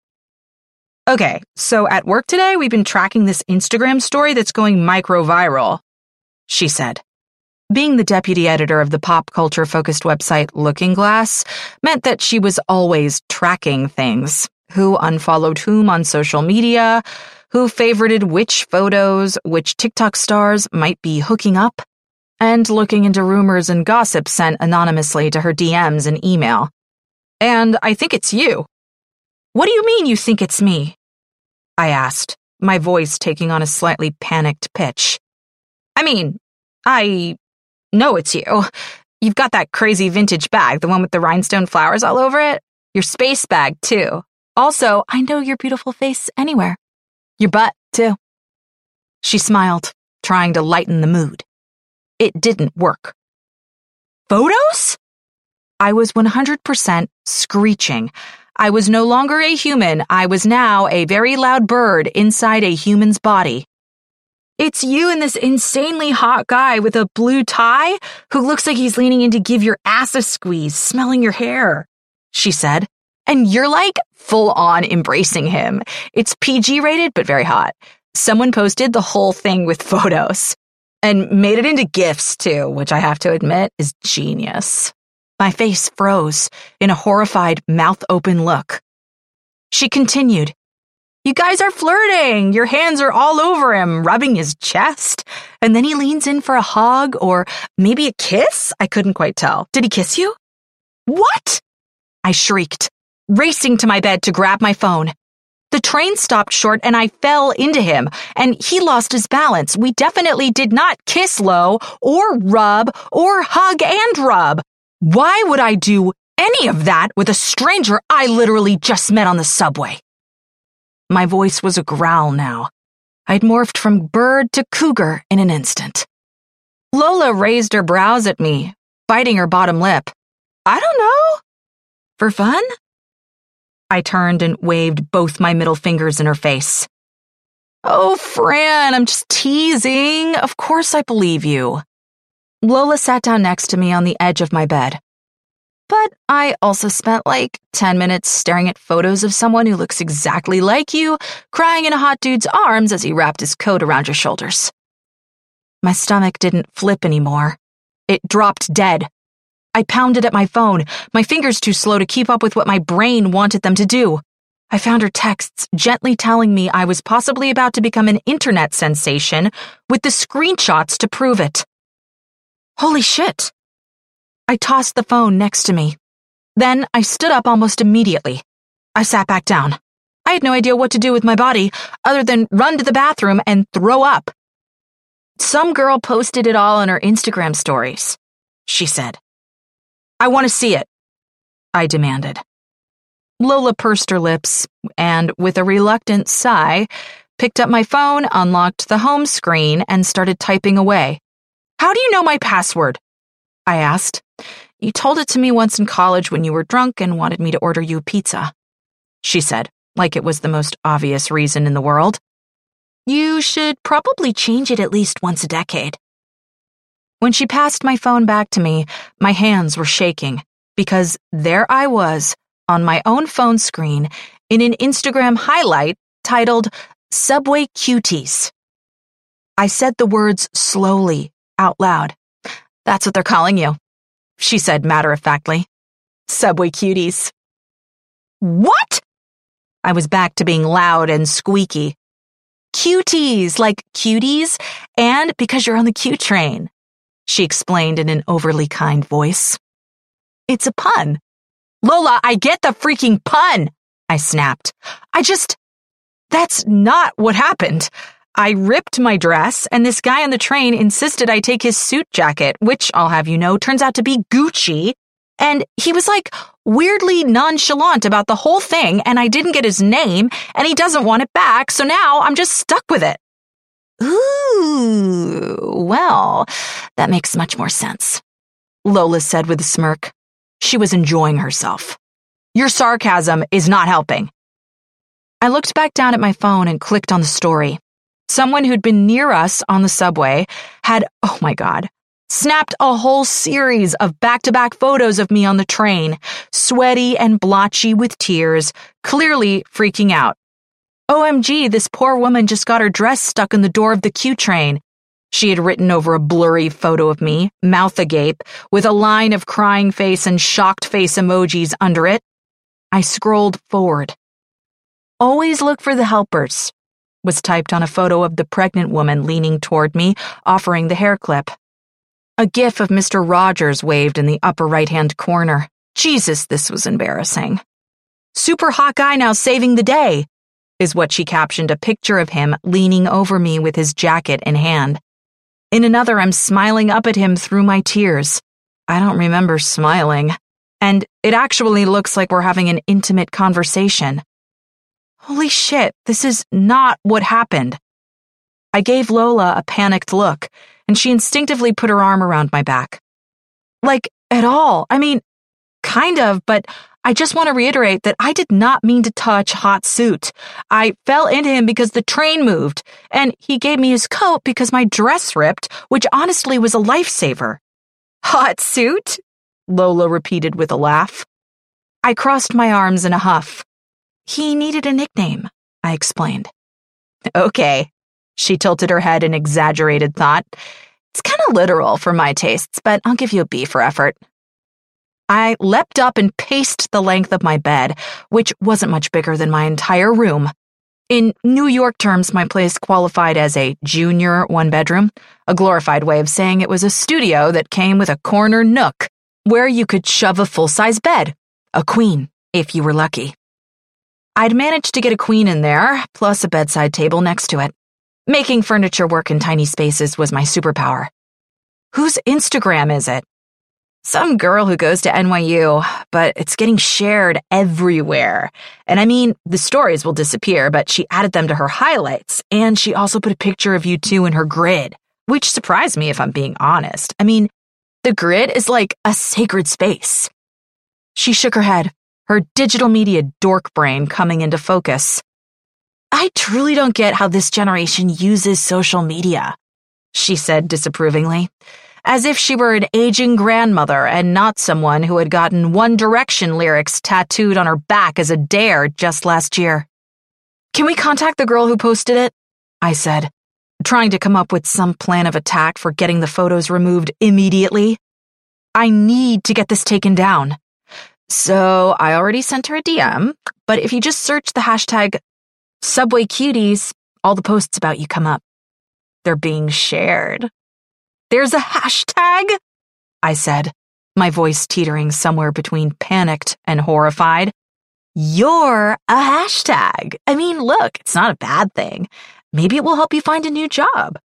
Okay, so at work today, we've been tracking this Instagram story that's going micro viral, she said. Being the deputy editor of the pop culture focused website Looking Glass meant that she was always tracking things who unfollowed whom on social media, who favorited which photos, which TikTok stars might be hooking up, and looking into rumors and gossip sent anonymously to her DMs and email. And I think it's you. What do you mean you think it's me? I asked, my voice taking on a slightly panicked pitch. I mean, I know it's you. You've got that crazy vintage bag, the one with the rhinestone flowers all over it. Your space bag, too. Also, I know your beautiful face anywhere. Your butt, too. She smiled, trying to lighten the mood. It didn't work. Photos? I was 100% screeching. I was no longer a human. I was now a very loud bird inside a human's body. It's you and this insanely hot guy with a blue tie who looks like he's leaning in to give your ass a squeeze, smelling your hair, she said. And you're like full on embracing him. It's PG rated, but very hot. Someone posted the whole thing with photos and made it into GIFs too, which I have to admit is genius. My face froze in a horrified, mouth open look. She continued, You guys are flirting. Your hands are all over him, rubbing his chest. And then he leans in for a hug or maybe a kiss? I couldn't quite tell. Did he kiss you? What? I shrieked, racing to my bed to grab my phone. The train stopped short and I fell into him, and he lost his balance. We definitely did not kiss low, or rub, or hug and rub. Why would I do any of that with a stranger I literally just met on the subway? My voice was a growl now. I'd morphed from bird to cougar in an instant. Lola raised her brows at me, biting her bottom lip. I don't know. For fun? I turned and waved both my middle fingers in her face. Oh, Fran, I'm just teasing. Of course I believe you. Lola sat down next to me on the edge of my bed. But I also spent like 10 minutes staring at photos of someone who looks exactly like you, crying in a hot dude's arms as he wrapped his coat around your shoulders. My stomach didn't flip anymore. It dropped dead. I pounded at my phone, my fingers too slow to keep up with what my brain wanted them to do. I found her texts gently telling me I was possibly about to become an internet sensation with the screenshots to prove it. Holy shit. I tossed the phone next to me. Then I stood up almost immediately. I sat back down. I had no idea what to do with my body other than run to the bathroom and throw up. Some girl posted it all on her Instagram stories, she said. I want to see it, I demanded. Lola pursed her lips and, with a reluctant sigh, picked up my phone, unlocked the home screen, and started typing away. How do you know my password? I asked. You told it to me once in college when you were drunk and wanted me to order you pizza. She said, like it was the most obvious reason in the world. You should probably change it at least once a decade. When she passed my phone back to me, my hands were shaking because there I was on my own phone screen in an Instagram highlight titled Subway Cuties. I said the words slowly out loud. That's what they're calling you she said matter of factly. Subway cuties. What? I was back to being loud and squeaky. Cuties, like cuties, and because you're on the Q train, she explained in an overly kind voice. It's a pun. Lola, I get the freaking pun, I snapped. I just. That's not what happened. I ripped my dress, and this guy on the train insisted I take his suit jacket, which I'll have you know turns out to be Gucci. And he was like weirdly nonchalant about the whole thing, and I didn't get his name, and he doesn't want it back, so now I'm just stuck with it. Ooh, well, that makes much more sense. Lola said with a smirk. She was enjoying herself. Your sarcasm is not helping. I looked back down at my phone and clicked on the story. Someone who'd been near us on the subway had, oh my God, snapped a whole series of back to back photos of me on the train, sweaty and blotchy with tears, clearly freaking out. OMG, this poor woman just got her dress stuck in the door of the Q train. She had written over a blurry photo of me, mouth agape, with a line of crying face and shocked face emojis under it. I scrolled forward. Always look for the helpers was typed on a photo of the pregnant woman leaning toward me, offering the hair clip. A gif of Mr. Rogers waved in the upper right hand corner. Jesus, this was embarrassing. Super hot guy now saving the day, is what she captioned a picture of him leaning over me with his jacket in hand. In another, I'm smiling up at him through my tears. I don't remember smiling. And it actually looks like we're having an intimate conversation. Holy shit, this is not what happened. I gave Lola a panicked look, and she instinctively put her arm around my back. Like, at all. I mean, kind of, but I just want to reiterate that I did not mean to touch Hot Suit. I fell into him because the train moved, and he gave me his coat because my dress ripped, which honestly was a lifesaver. Hot Suit? Lola repeated with a laugh. I crossed my arms in a huff. He needed a nickname, I explained. Okay. She tilted her head in exaggerated thought. It's kind of literal for my tastes, but I'll give you a B for effort. I leapt up and paced the length of my bed, which wasn't much bigger than my entire room. In New York terms, my place qualified as a junior one bedroom, a glorified way of saying it was a studio that came with a corner nook where you could shove a full size bed, a queen, if you were lucky. I'd managed to get a queen in there, plus a bedside table next to it. Making furniture work in tiny spaces was my superpower. Whose Instagram is it? Some girl who goes to NYU, but it's getting shared everywhere. And I mean, the stories will disappear, but she added them to her highlights, and she also put a picture of you two in her grid, which surprised me if I'm being honest. I mean, the grid is like a sacred space. She shook her head, her digital media dork brain coming into focus. I truly don't get how this generation uses social media, she said disapprovingly, as if she were an aging grandmother and not someone who had gotten One Direction lyrics tattooed on her back as a dare just last year. Can we contact the girl who posted it? I said, trying to come up with some plan of attack for getting the photos removed immediately. I need to get this taken down. So I already sent her a DM, but if you just search the hashtag Subway Cuties, all the posts about you come up. They're being shared. There's a hashtag? I said, my voice teetering somewhere between panicked and horrified. You're a hashtag. I mean, look, it's not a bad thing. Maybe it will help you find a new job.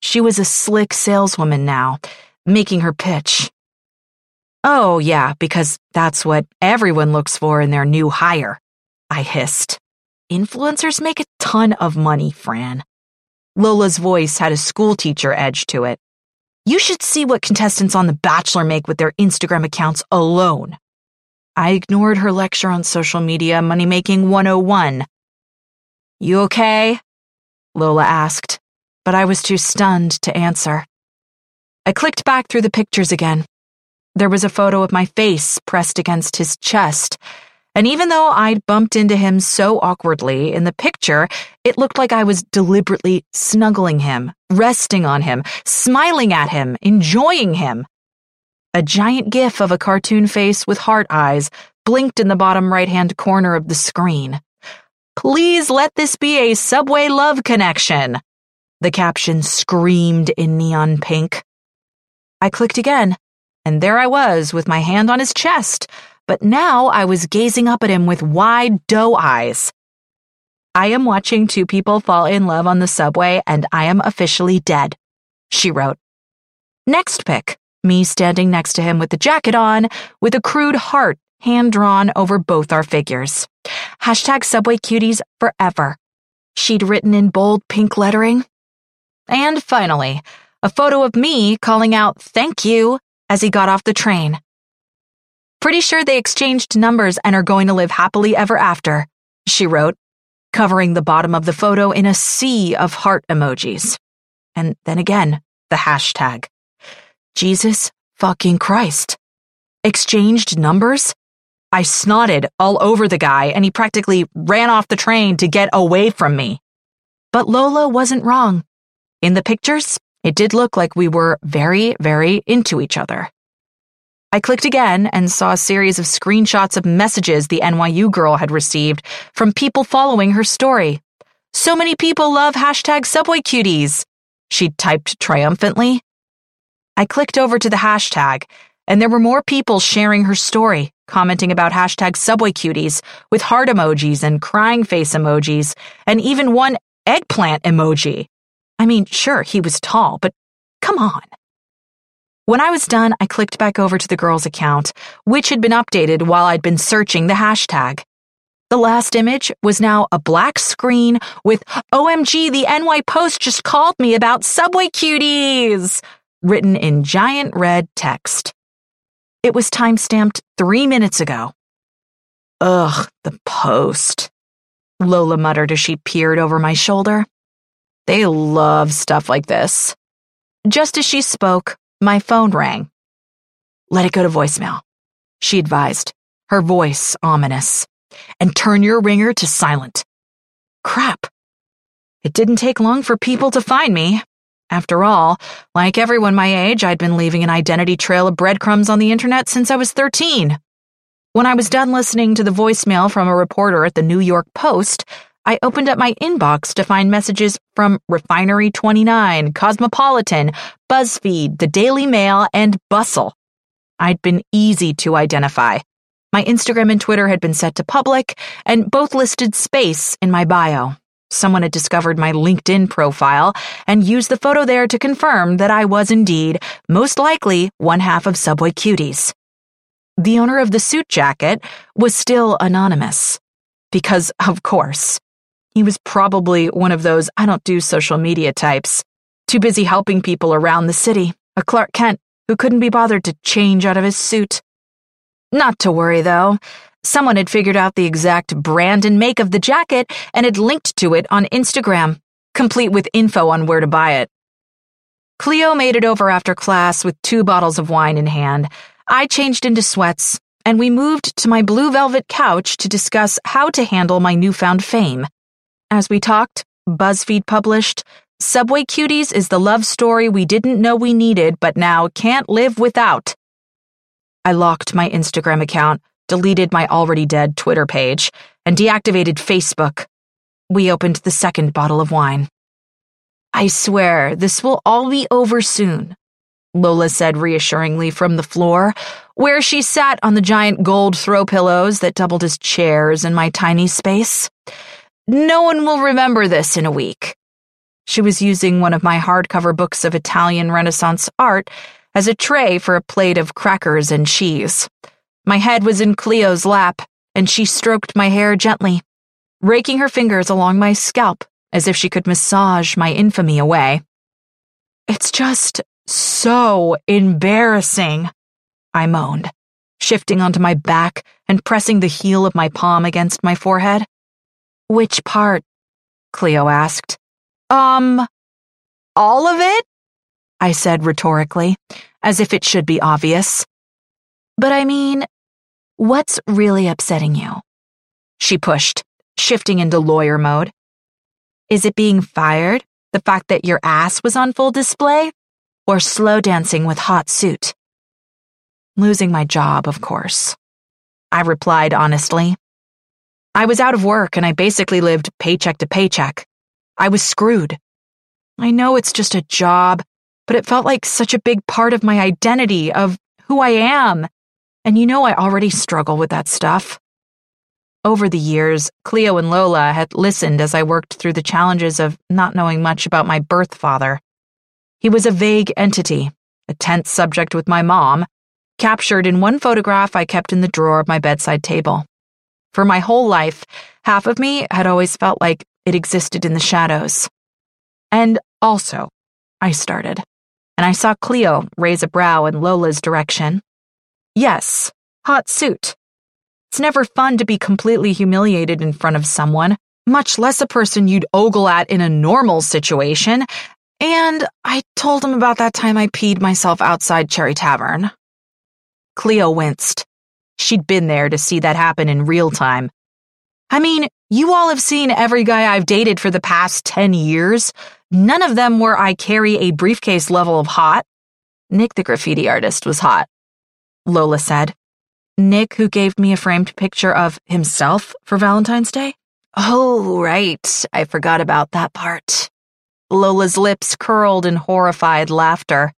She was a slick saleswoman now, making her pitch. Oh, yeah, because that's what everyone looks for in their new hire, I hissed. Influencers make a ton of money, Fran. Lola's voice had a schoolteacher edge to it. You should see what contestants on The Bachelor make with their Instagram accounts alone. I ignored her lecture on social media money making 101. You okay? Lola asked, but I was too stunned to answer. I clicked back through the pictures again. There was a photo of my face pressed against his chest, and even though I'd bumped into him so awkwardly in the picture, it looked like I was deliberately snuggling him, resting on him, smiling at him, enjoying him. A giant gif of a cartoon face with heart eyes blinked in the bottom right hand corner of the screen. Please let this be a subway love connection. The caption screamed in neon pink. I clicked again, and there I was with my hand on his chest, but now I was gazing up at him with wide doe eyes. I am watching two people fall in love on the subway, and I am officially dead, she wrote. Next pic, me standing next to him with the jacket on, with a crude heart hand drawn over both our figures. Hashtag Subway Cuties forever. She'd written in bold pink lettering. And finally, a photo of me calling out thank you as he got off the train. Pretty sure they exchanged numbers and are going to live happily ever after, she wrote, covering the bottom of the photo in a sea of heart emojis. And then again, the hashtag. Jesus fucking Christ. Exchanged numbers? I snotted all over the guy and he practically ran off the train to get away from me. But Lola wasn't wrong. In the pictures, it did look like we were very, very into each other. I clicked again and saw a series of screenshots of messages the NYU girl had received from people following her story. So many people love hashtag Subway Cuties, she typed triumphantly. I clicked over to the hashtag, and there were more people sharing her story, commenting about hashtag Subway Cuties with heart emojis and crying face emojis, and even one eggplant emoji. I mean, sure, he was tall, but come on. When I was done, I clicked back over to the girl's account, which had been updated while I'd been searching the hashtag. The last image was now a black screen with OMG, the NY Post just called me about Subway cuties written in giant red text. It was timestamped three minutes ago. Ugh, the Post, Lola muttered as she peered over my shoulder. They love stuff like this. Just as she spoke, my phone rang. Let it go to voicemail, she advised, her voice ominous. And turn your ringer to silent. Crap. It didn't take long for people to find me. After all, like everyone my age, I'd been leaving an identity trail of breadcrumbs on the internet since I was 13. When I was done listening to the voicemail from a reporter at the New York Post, I opened up my inbox to find messages from Refinery29, Cosmopolitan, BuzzFeed, The Daily Mail, and Bustle. I'd been easy to identify. My Instagram and Twitter had been set to public, and both listed space in my bio. Someone had discovered my LinkedIn profile and used the photo there to confirm that I was indeed, most likely, one half of Subway Cuties. The owner of the suit jacket was still anonymous. Because, of course, he was probably one of those I don't do social media types, too busy helping people around the city, a Clark Kent who couldn't be bothered to change out of his suit. Not to worry, though. Someone had figured out the exact brand and make of the jacket and had linked to it on Instagram, complete with info on where to buy it. Cleo made it over after class with two bottles of wine in hand. I changed into sweats, and we moved to my blue velvet couch to discuss how to handle my newfound fame. As we talked, BuzzFeed published Subway Cuties is the love story we didn't know we needed but now can't live without. I locked my Instagram account, deleted my already dead Twitter page, and deactivated Facebook. We opened the second bottle of wine. I swear, this will all be over soon, Lola said reassuringly from the floor, where she sat on the giant gold throw pillows that doubled as chairs in my tiny space. No one will remember this in a week. She was using one of my hardcover books of Italian Renaissance art as a tray for a plate of crackers and cheese. My head was in Cleo's lap, and she stroked my hair gently, raking her fingers along my scalp as if she could massage my infamy away. It's just so embarrassing, I moaned, shifting onto my back and pressing the heel of my palm against my forehead. Which part? Cleo asked. Um, all of it? I said rhetorically, as if it should be obvious. But I mean, what's really upsetting you? She pushed, shifting into lawyer mode. Is it being fired? The fact that your ass was on full display? Or slow dancing with hot suit? Losing my job, of course. I replied honestly. I was out of work and I basically lived paycheck to paycheck. I was screwed. I know it's just a job, but it felt like such a big part of my identity, of who I am. And you know, I already struggle with that stuff. Over the years, Cleo and Lola had listened as I worked through the challenges of not knowing much about my birth father. He was a vague entity, a tense subject with my mom, captured in one photograph I kept in the drawer of my bedside table. For my whole life, half of me had always felt like it existed in the shadows. And also, I started, and I saw Cleo raise a brow in Lola's direction. Yes, hot suit. It's never fun to be completely humiliated in front of someone, much less a person you'd ogle at in a normal situation. And I told him about that time I peed myself outside Cherry Tavern. Cleo winced. She'd been there to see that happen in real time. I mean, you all have seen every guy I've dated for the past 10 years. None of them were I carry a briefcase level of hot. Nick, the graffiti artist, was hot. Lola said. Nick, who gave me a framed picture of himself for Valentine's Day? Oh, right. I forgot about that part. Lola's lips curled in horrified laughter.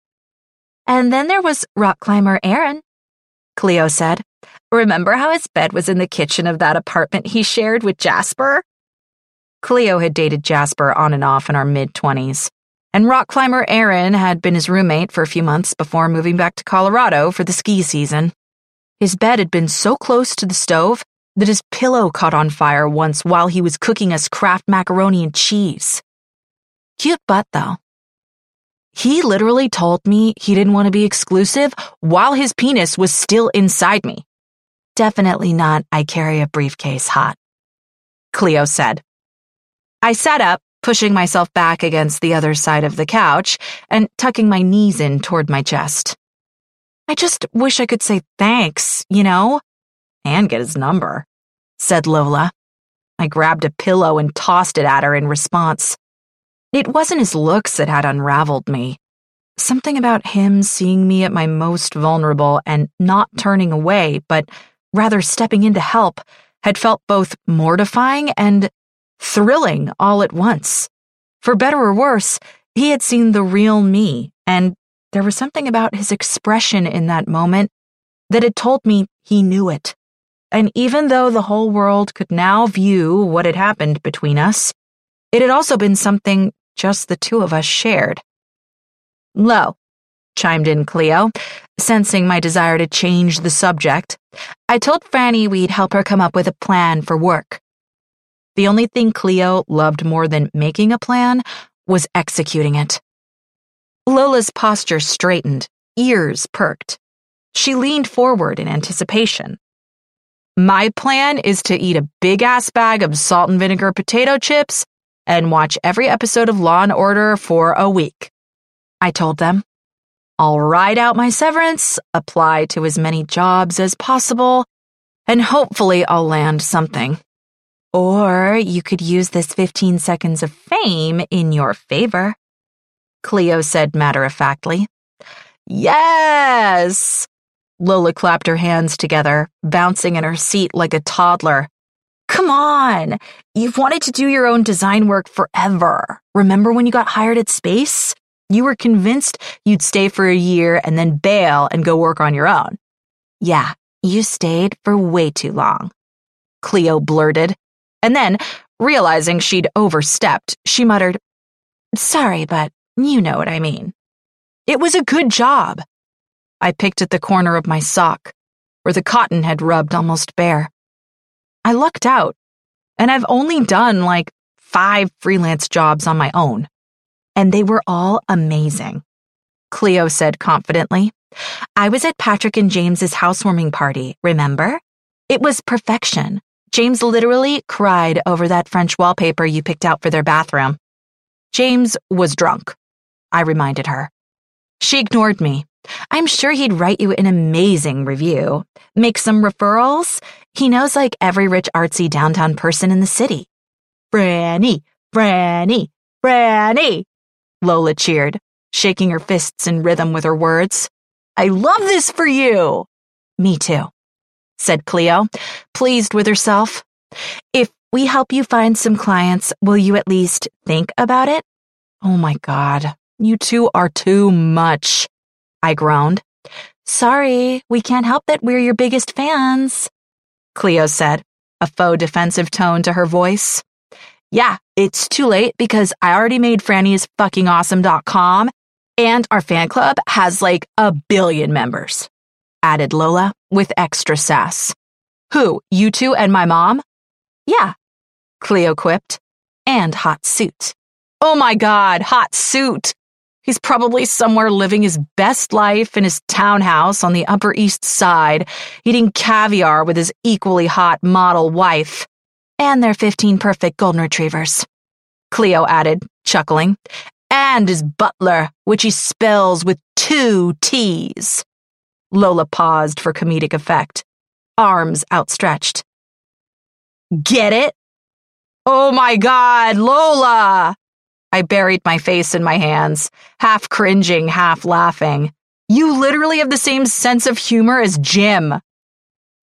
And then there was rock climber Aaron, Cleo said. Remember how his bed was in the kitchen of that apartment he shared with Jasper? Cleo had dated Jasper on and off in our mid 20s, and rock climber Aaron had been his roommate for a few months before moving back to Colorado for the ski season. His bed had been so close to the stove that his pillow caught on fire once while he was cooking us Kraft macaroni and cheese. Cute butt, though. He literally told me he didn't want to be exclusive while his penis was still inside me. Definitely not, I carry a briefcase hot. Cleo said. I sat up, pushing myself back against the other side of the couch and tucking my knees in toward my chest. I just wish I could say thanks, you know? And get his number, said Lola. I grabbed a pillow and tossed it at her in response. It wasn't his looks that had unraveled me. Something about him seeing me at my most vulnerable and not turning away, but rather stepping in to help, had felt both mortifying and thrilling all at once. For better or worse, he had seen the real me, and there was something about his expression in that moment that had told me he knew it. And even though the whole world could now view what had happened between us, it had also been something just the two of us shared. Lo, chimed in Cleo, sensing my desire to change the subject. I told Franny we'd help her come up with a plan for work. The only thing Cleo loved more than making a plan was executing it. Lola's posture straightened, ears perked. She leaned forward in anticipation. My plan is to eat a big ass bag of salt and vinegar potato chips and watch every episode of Law and Order for a week. I told them. I'll ride out my severance, apply to as many jobs as possible, and hopefully I'll land something. Or you could use this 15 seconds of fame in your favor. Cleo said matter of factly. Yes! Lola clapped her hands together, bouncing in her seat like a toddler. Come on! You've wanted to do your own design work forever. Remember when you got hired at Space? You were convinced you'd stay for a year and then bail and go work on your own. Yeah, you stayed for way too long. Cleo blurted. And then, realizing she'd overstepped, she muttered, Sorry, but you know what I mean. It was a good job. I picked at the corner of my sock, where the cotton had rubbed almost bare. I lucked out, and I've only done like five freelance jobs on my own. And they were all amazing. Cleo said confidently. I was at Patrick and James's housewarming party, remember? It was perfection. James literally cried over that French wallpaper you picked out for their bathroom. James was drunk, I reminded her. She ignored me I'm sure he'd write you an amazing review. Make some referrals. He knows like every rich artsy downtown person in the city. Franny, Franny, Franny, Lola cheered, shaking her fists in rhythm with her words. I love this for you. Me too, said Cleo, pleased with herself. If we help you find some clients, will you at least think about it? Oh my God, you two are too much. I groaned. Sorry, we can't help that we're your biggest fans, Cleo said, a faux defensive tone to her voice. Yeah, it's too late because I already made Franny's fucking awesome.com and our fan club has like a billion members, added Lola with extra sass. Who, you two and my mom? Yeah, Cleo quipped. And hot suit. Oh my god, hot suit! He's probably somewhere living his best life in his townhouse on the Upper East Side, eating caviar with his equally hot model wife. And their 15 perfect golden retrievers. Cleo added, chuckling. And his butler, which he spells with two T's. Lola paused for comedic effect, arms outstretched. Get it? Oh my god, Lola! I buried my face in my hands, half cringing, half laughing. You literally have the same sense of humor as Jim.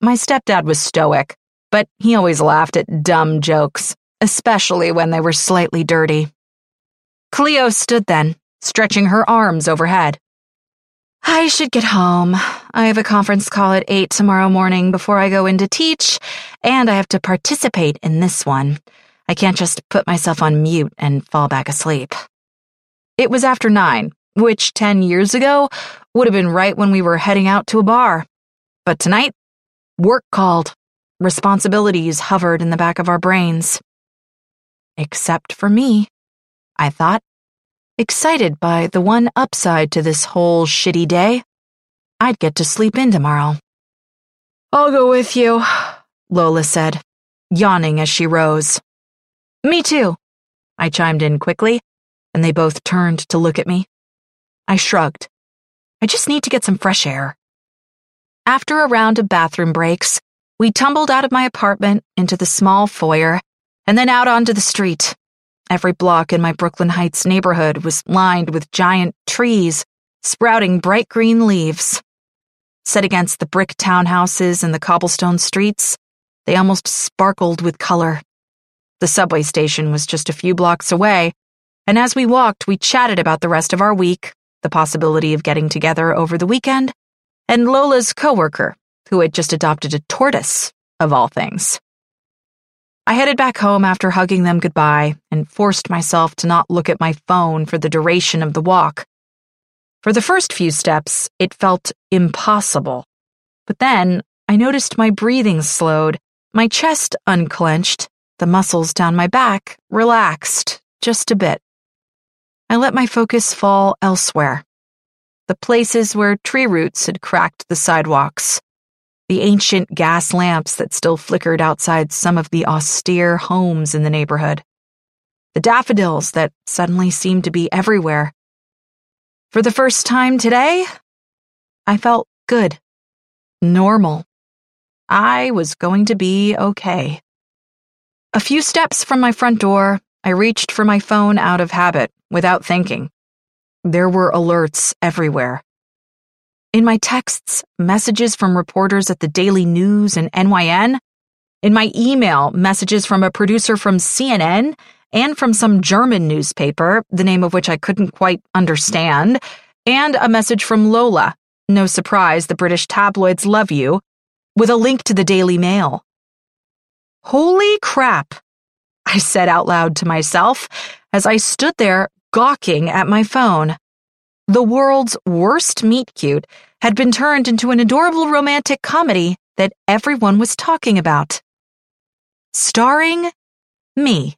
My stepdad was stoic, but he always laughed at dumb jokes, especially when they were slightly dirty. Cleo stood then, stretching her arms overhead. I should get home. I have a conference call at 8 tomorrow morning before I go in to teach, and I have to participate in this one. I can't just put myself on mute and fall back asleep. It was after nine, which 10 years ago would have been right when we were heading out to a bar. But tonight, work called. Responsibilities hovered in the back of our brains. Except for me, I thought, excited by the one upside to this whole shitty day. I'd get to sleep in tomorrow. I'll go with you, Lola said, yawning as she rose. Me too, I chimed in quickly, and they both turned to look at me. I shrugged. I just need to get some fresh air. After a round of bathroom breaks, we tumbled out of my apartment into the small foyer and then out onto the street. Every block in my Brooklyn Heights neighborhood was lined with giant trees sprouting bright green leaves. Set against the brick townhouses and the cobblestone streets, they almost sparkled with color. The subway station was just a few blocks away, and as we walked, we chatted about the rest of our week, the possibility of getting together over the weekend, and Lola's coworker, who had just adopted a tortoise, of all things. I headed back home after hugging them goodbye and forced myself to not look at my phone for the duration of the walk. For the first few steps, it felt impossible. But then I noticed my breathing slowed, my chest unclenched, the muscles down my back relaxed just a bit. I let my focus fall elsewhere. The places where tree roots had cracked the sidewalks, the ancient gas lamps that still flickered outside some of the austere homes in the neighborhood, the daffodils that suddenly seemed to be everywhere. For the first time today, I felt good, normal. I was going to be okay. A few steps from my front door, I reached for my phone out of habit, without thinking. There were alerts everywhere. In my texts, messages from reporters at the Daily News and NY1. In my email, messages from a producer from CNN and from some German newspaper, the name of which I couldn't quite understand, and a message from Lola. No surprise, the British tabloids love you, with a link to the Daily Mail. Holy crap, I said out loud to myself as I stood there gawking at my phone. The world's worst meet cute had been turned into an adorable romantic comedy that everyone was talking about. Starring me.